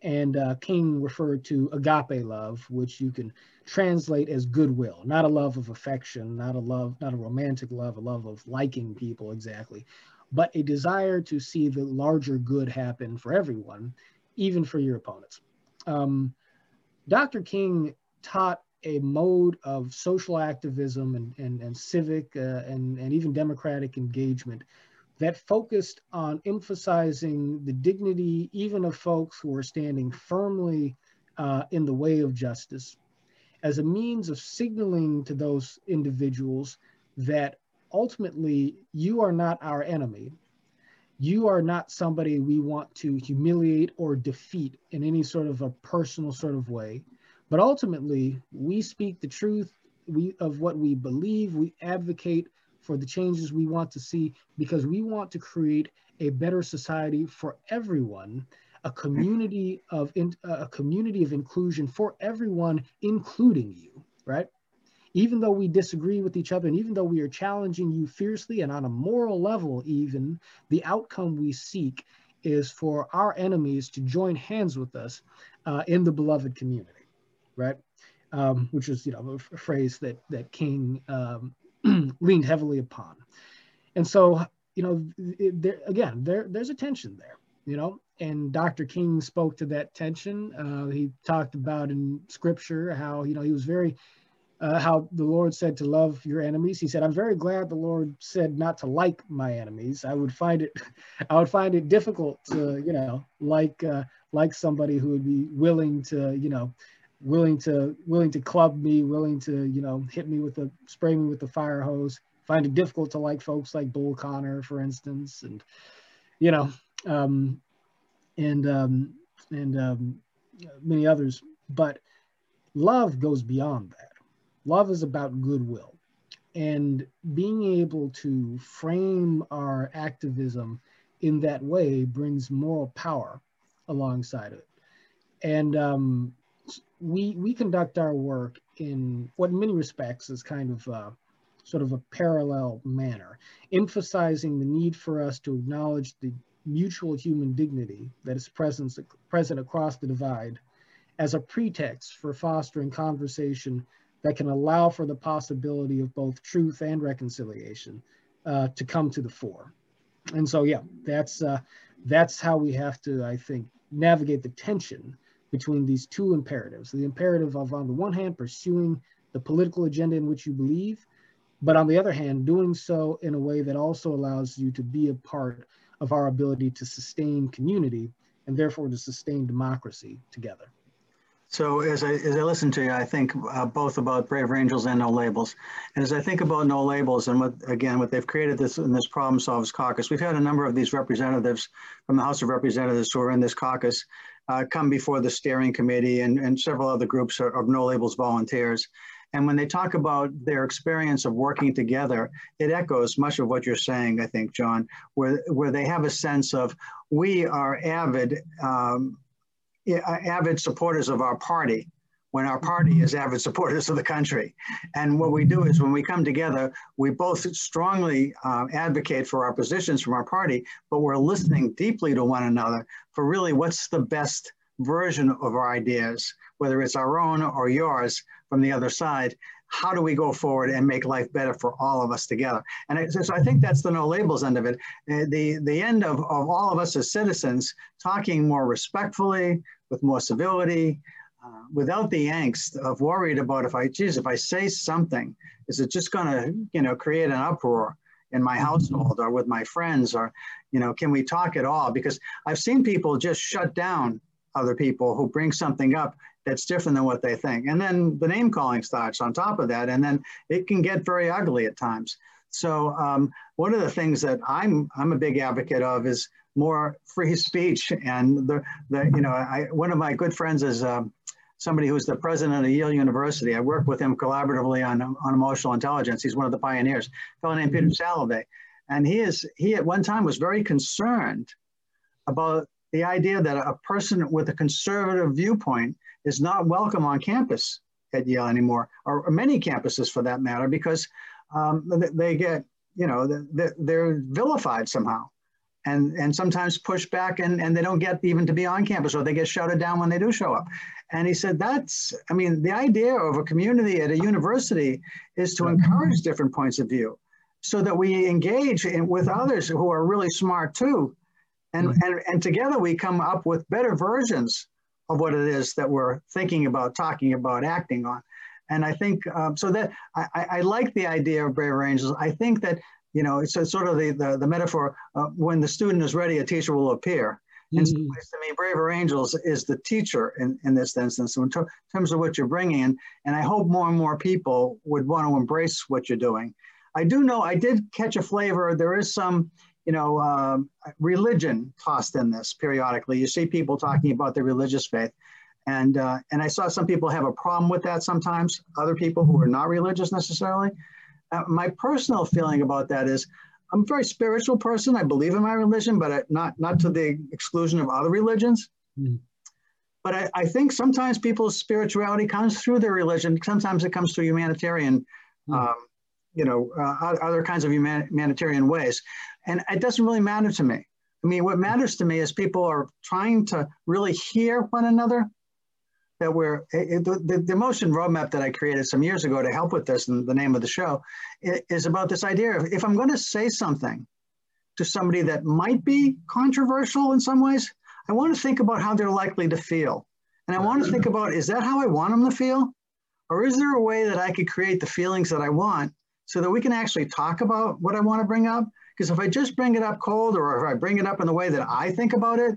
And uh, king referred to agape love which you can translate as goodwill not a love of affection not a love not a romantic love a love of liking people exactly but a desire to see the larger good happen for everyone even for your opponents. Um, dr king taught a mode of social activism and, and, and civic uh, and, and even democratic engagement that focused on emphasizing the dignity even of folks who are standing firmly uh, in the way of justice as a means of signaling to those individuals that ultimately you are not our enemy. You are not somebody we want to humiliate or defeat in any sort of a personal sort of way. But ultimately, we speak the truth we, of what we believe. We advocate for the changes we want to see because we want to create a better society for everyone a community of in, a community of inclusion for everyone including you right? Even though we disagree with each other and even though we are challenging you fiercely and on a moral level even the outcome we seek is for our enemies to join hands with us uh, in the beloved community right? Um, which is you know a, phrase that that king um, leaned heavily upon and so you know there, again there there's a tension there you know and dr king spoke to that tension uh, he talked about in scripture how you know he was very uh, how the Lord said to love your enemies. He said, "I'm very glad the Lord said not to like my enemies. I would find it, I would find it difficult to, you know, like uh, like somebody who would be willing to, you know, willing to willing to club me, willing to, you know, hit me with a spray me with the fire hose. Find it difficult to like folks like Bull Connor, for instance, and you know, um, and um, and um, many others. But love goes beyond that love is about goodwill and being able to frame our activism in that way brings moral power alongside of it and um, we we conduct our work in what in many respects is kind of uh, sort of a parallel manner emphasizing the need for us to acknowledge the mutual human dignity that is present, present across the divide as a pretext for fostering conversation that can allow for the possibility of both truth and reconciliation uh, to come to the fore. And so, yeah, that's uh, that's how we have to, I think, navigate the tension between these two imperatives: the imperative of, on the one hand, pursuing the political agenda in which you believe, but on the other hand, doing so in a way that also allows you to be a part of our ability to sustain community and therefore to sustain democracy together.
So as I, as I listen to you, I think uh, both about Braver Angels and No Labels. And as I think about No Labels and what, again, what they've created this in this Problem Solvers Caucus, we've had a number of these representatives from the House of Representatives who are in this caucus uh, come before the steering committee and, and several other groups of No Labels volunteers. And when they talk about their experience of working together, it echoes much of what you're saying, I think, John, where, where they have a sense of we are avid um, avid supporters of our party when our party is avid supporters of the country. And what we do is when we come together, we both strongly uh, advocate for our positions from our party, but we're listening deeply to one another for really what's the best version of our ideas, whether it's our own or yours from the other side. How do we go forward and make life better for all of us together? And I, so I think that's the no labels end of it. Uh, the, the end of, of all of us as citizens talking more respectfully, with more civility, uh, without the angst of worried about if I, geez, if I say something, is it just going to, you know, create an uproar in my household or with my friends or, you know, can we talk at all? Because I've seen people just shut down other people who bring something up that's different than what they think. And then the name calling starts on top of that. And then it can get very ugly at times. So um, one of the things that I'm, I'm a big advocate of is more free speech. And the, the you know, I, one of my good friends is um, somebody who's the president of Yale University. I work with him collaboratively on, on emotional intelligence. He's one of the pioneers, a fellow named Peter Salovey. And he is, he at one time was very concerned about the idea that a person with a conservative viewpoint is not welcome on campus at Yale anymore, or, or many campuses for that matter, because um, they get, you know, they're vilified somehow and, and sometimes push back and, and they don't get even to be on campus or they get shouted down when they do show up. And he said, that's, I mean, the idea of a community at a university is to encourage different points of view so that we engage in, with others who are really smart too. And, mm-hmm. and, and together we come up with better versions of what it is that we're thinking about, talking about, acting on. And I think um, so that I, I, like the idea of braver angels. I think that you know it's a, sort of the the, the metaphor uh, when the student is ready, a teacher will appear. And so, mm-hmm. to me, Braver Angels is the teacher in, in this instance, in terms of what you're bringing. And I hope more and more people would want to embrace what you're doing. I do know, I did catch a flavor. There is some, you know, um, religion tossed in this periodically. You see people talking about their religious faith. And, uh, and I saw some people have a problem with that sometimes, other people who are not religious necessarily. Uh, my personal feeling about that is I'm a very spiritual person. I believe in my religion, but not not to the exclusion of other religions. Mm. But I, I, think sometimes people's spirituality comes through their religion. Sometimes it comes through humanitarian, mm. um, you know, uh, other kinds of humanitarian ways, and it doesn't really matter to me. I mean, what matters to me is people are trying to really hear one another that we're the, the emotion roadmap that I created some years ago to help with this, and the name of the show is about this idea of if I'm going to say something to somebody that might be controversial in some ways, I want to think about how they're likely to feel, and I want to think about is that how I want them to feel, or is there a way that I could create the feelings that I want so that we can actually talk about what I want to bring up? Because if I just bring it up cold, or if I bring it up in the way that I think about it,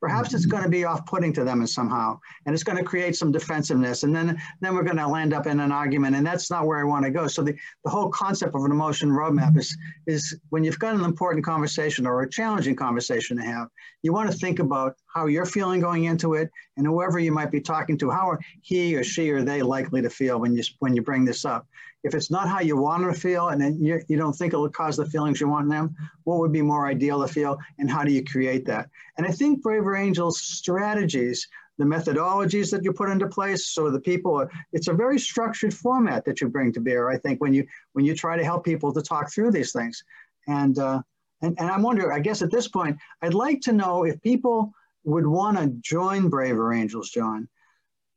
perhaps it's going to be off-putting to them somehow and it's going to create some defensiveness and then then we're going to land up in an argument and that's not where i want to go. So the, the whole concept of an emotion roadmap is is when you've got an important conversation or a challenging conversation to have you want to think about how you're feeling going into it and whoever you might be talking to how are he or she or they likely to feel when you when you bring this up if it's not how you want to feel and then you, you don't think it'll cause the feelings you want them, what would be more ideal to feel and how do you create that? And I think Braver Angels strategies, the methodologies that you put into place so the people, it's a very structured format that you bring to bear, I think, when you when you try to help people to talk through these things. And, uh, and, and I'm wondering, I guess at this point, I'd like to know if people would want to join Braver Angels, John,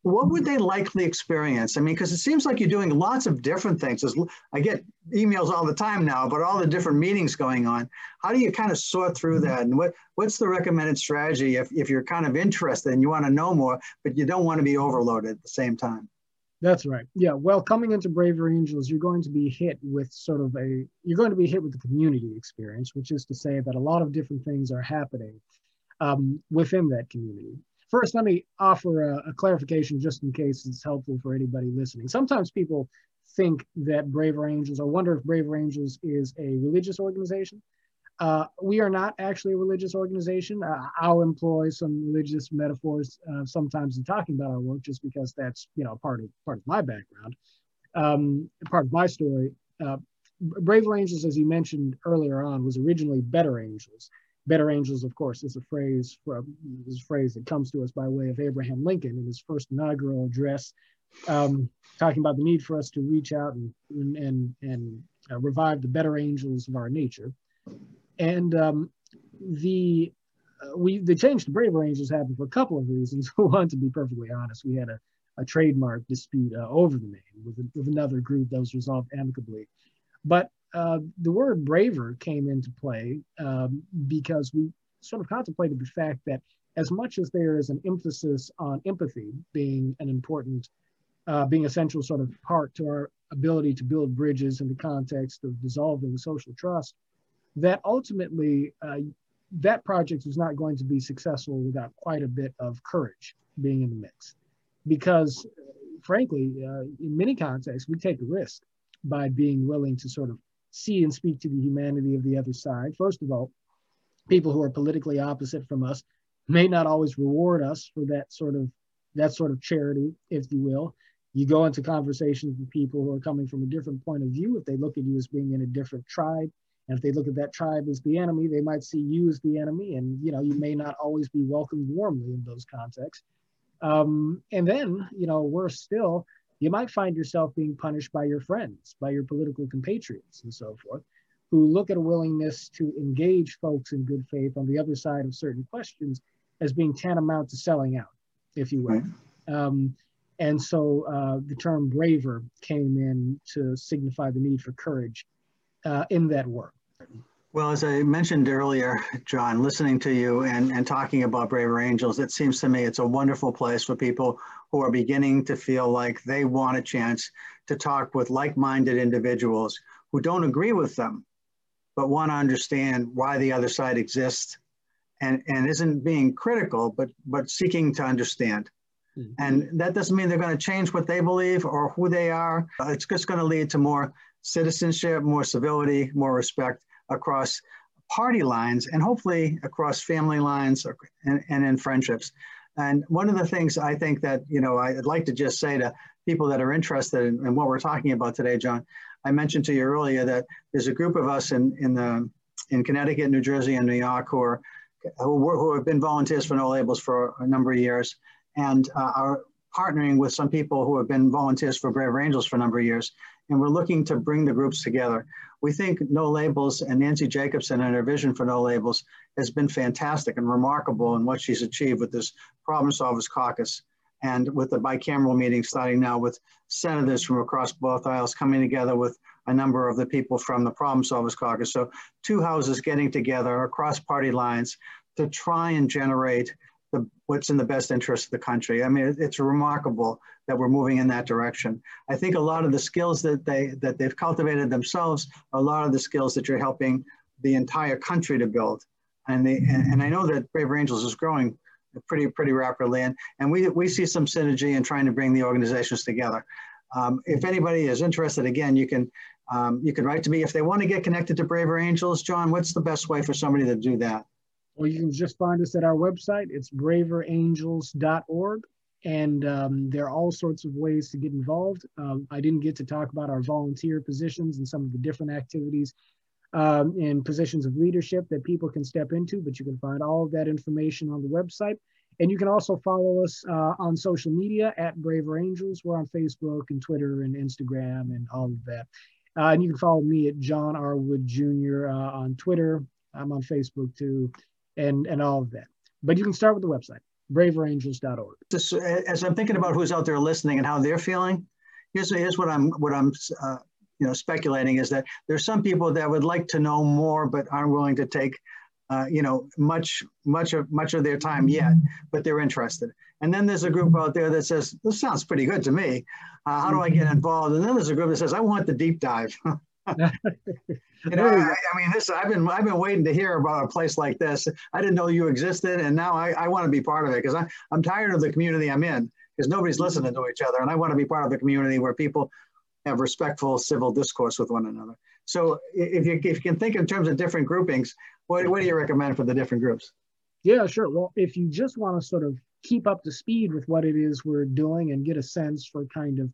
what would they likely experience? I mean, because it seems like you're doing lots of different things. I get emails all the time now about all the different meetings going on. How do you kind of sort through mm-hmm. that? And what, what's the recommended strategy if, if you're kind of interested and you want to know more, but you don't want to be overloaded at the same time?
That's right. Yeah. Well, coming into Braver Angels, you're going to be hit with sort of a, you're going to be hit with the community experience, which is to say that a lot of different things are happening um, within that community. First, let me offer a, a, clarification just in case it's helpful for anybody listening. Sometimes people think that Braver Angels or wonder if Braver Angels is a religious organization. Uh, we are not actually a religious organization. Uh, I'll employ some religious metaphors uh, sometimes in talking about our work, just because that's you know part of part of my background, um, part of my story. Uh, Braver Angels, as you mentioned earlier on, was originally Better Angels, Better angels, of course, is a phrase from is a phrase that comes to us by way of Abraham Lincoln in his first inaugural address, um, talking about the need for us to reach out and and and uh, revive the better angels of our nature. And um, the uh, we the change to braver angels happened for a couple of reasons. One, to be perfectly honest, we had a, a trademark dispute uh, over the name with, with another group that was resolved amicably. But uh, the word braver came into play um, because we sort of contemplated the fact that as much as there is an emphasis on empathy being an important, uh, being essential sort of part to our ability to build bridges in the context of dissolving social trust, that ultimately uh, that project was not going to be successful without quite a bit of courage being in the mix. Because frankly, uh, in many contexts, we take a risk by being willing to sort of see and speak to the humanity of the other side. First of all, people who are politically opposite from us may not always reward us for that sort of that sort of charity, if you will. You go into conversations with people who are coming from a different point of view. If they look at you as being in a different tribe, and if they look at that tribe as the enemy, they might see you as the enemy, and you know you may not always be welcomed warmly in those contexts. Um, and then, you know, worse still, you might find yourself being punished by your friends, by your political compatriots, and so forth, who look at a willingness to engage folks in good faith on the other side of certain questions as being tantamount to selling out, if you will. Right. Um, and so uh, the term braver came in to signify the need for courage uh, in that work.
Well, as I mentioned earlier, John, listening to you and, and talking about Braver Angels, it seems to me it's a wonderful place for people who are beginning to feel like they want a chance to talk with like-minded individuals who don't agree with them, but want to understand why the other side exists and, and isn't being critical, but, but seeking to understand. Mm-hmm. And that doesn't mean they're going to change what they believe or who they are. It's just going to lead to more citizenship, more civility, more respect across party lines and hopefully across family lines and, and in friendships. And one of the things I think that, you know, I'd like to just say to people that are interested in, in, what we're talking about today, John, I mentioned to you earlier that there's a group of us in, in, the, in Connecticut, New Jersey, and New York who, are, who, who have been volunteers for No Labels for a number of years and uh, are partnering with some people who have been volunteers for Brave Angels for a number of years. And we're looking to bring the groups together we think No Labels and Nancy Jacobson and her vision for No Labels has been fantastic and remarkable in what she's achieved with this Problem Solvers Caucus and with the bicameral meeting starting now with senators from across both aisles coming together with a number of the people from the Problem Solvers Caucus. So two houses getting together across party lines to try and generate the, what's in the best interest of the country. I mean, it, it's remarkable that we're moving in that direction. I think a lot of the skills that they that they've cultivated themselves are a lot of the skills that you're helping the entire country to build. And, the, and, and I know that Braver Angels is growing pretty pretty rapidly, and, and we, we see some synergy in trying to bring the organizations together. Um, if anybody is interested, again, you can um, you can write to me. If they want to get connected to Braver Angels, John, what's the best way for somebody to do that?
Well, you can just find us at our website. It's braverangels.org. And um, there are all sorts of ways to get involved. Um, I didn't get to talk about our volunteer positions and some of the different activities um, and positions of leadership that people can step into, but you can find all of that information on the website. And you can also follow us uh, on social media at Braver Angels. We're on Facebook and Twitter and Instagram and all of that. Uh, and you can follow me at John R. Wood Jr. Uh, on Twitter. I'm on Facebook too and, and all of that. But you can start with the website, braverangels.org.
Just, as I'm thinking about who's out there listening and how they're feeling, here's, here's what I'm, what I'm uh, you know, speculating is that there's some people that would like to know more but aren't willing to take uh, you know, much, much of much of their time yet, but they're interested. And then there's a group out there that says, "This sounds pretty good to me. Uh, how do I get involved?" And then there's a group that says, "I want the deep dive." you know, I, I, mean, this I've been I've been waiting to hear about a place like this. I didn't know you existed, and now I, I want to be part of it because I I'm tired of the community I'm in because nobody's listening to each other, and I want to be part of the community where people have respectful civil discourse with one another. So if you, if you can think in terms of different groupings, what, what do you recommend for the different groups?
Yeah, sure. Well, if you just want to sort of keep up to speed with what it is we're doing and get a sense for kind of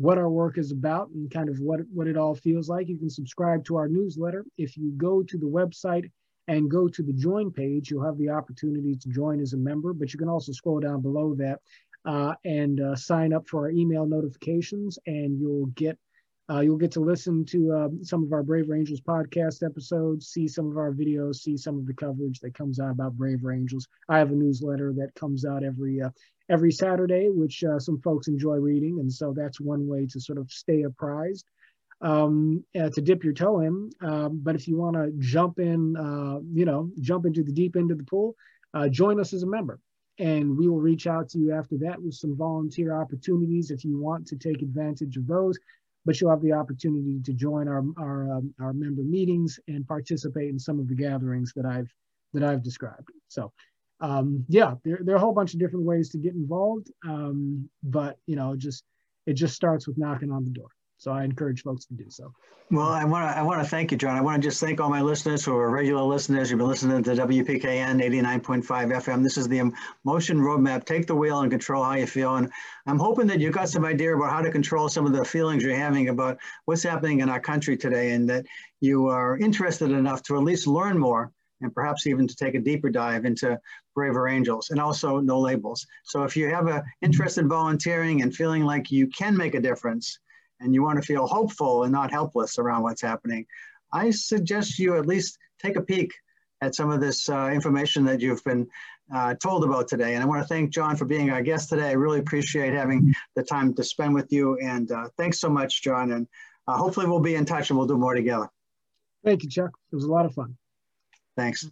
what our work is about and kind of what, what it all feels like. You can subscribe to our newsletter. If you go to the website and go to the join page, you'll have the opportunity to join as a member, but you can also scroll down below that uh, and uh, sign up for our email notifications and you'll get uh, you'll get to listen to uh, some of our Braver Angels podcast episodes, see some of our videos, see some of the coverage that comes out about Braver Angels. I have a newsletter that comes out every uh, every Saturday, which uh, some folks enjoy reading, and so that's one way to sort of stay apprised. Um, uh, to dip your toe in, um, but if you want to jump in, uh, you know, jump into the deep end of the pool, join us as a member and we will reach out to you after that with some volunteer opportunities if you want to take advantage of those but you'll have the opportunity to join our our, um, our member meetings and participate in some of the gatherings that I've that I've described. So, um, yeah, there, there are a whole bunch of different ways to get involved, um, but you know, just it just starts with knocking on the door. So I encourage folks to do so.
Well, I want to I want to thank you, John. I want to just thank all my listeners who are regular listeners. You've been listening to WPKN 89.5 FM. This is the Emotion Roadmap. Take the wheel and control how you feel. And I'm hoping that you got some idea about how to control some of the feelings you're having about what's happening in our country today, and that you are interested enough to at least learn more and perhaps even to take a deeper dive into Braver Angels and also No Labels. So if you have an interest in volunteering and feeling like you can make a difference, and you want to feel hopeful and not helpless around what's happening, I suggest you at least take a peek at some of this uh, information that you've been uh, told about today. And I want to thank John for being our guest today. I really appreciate having the time to spend with you. And uh, thanks so much, John. And uh, hopefully we'll be in touch and we'll do more together.
Thank you, Chuck. It was a lot of fun.
Thanks.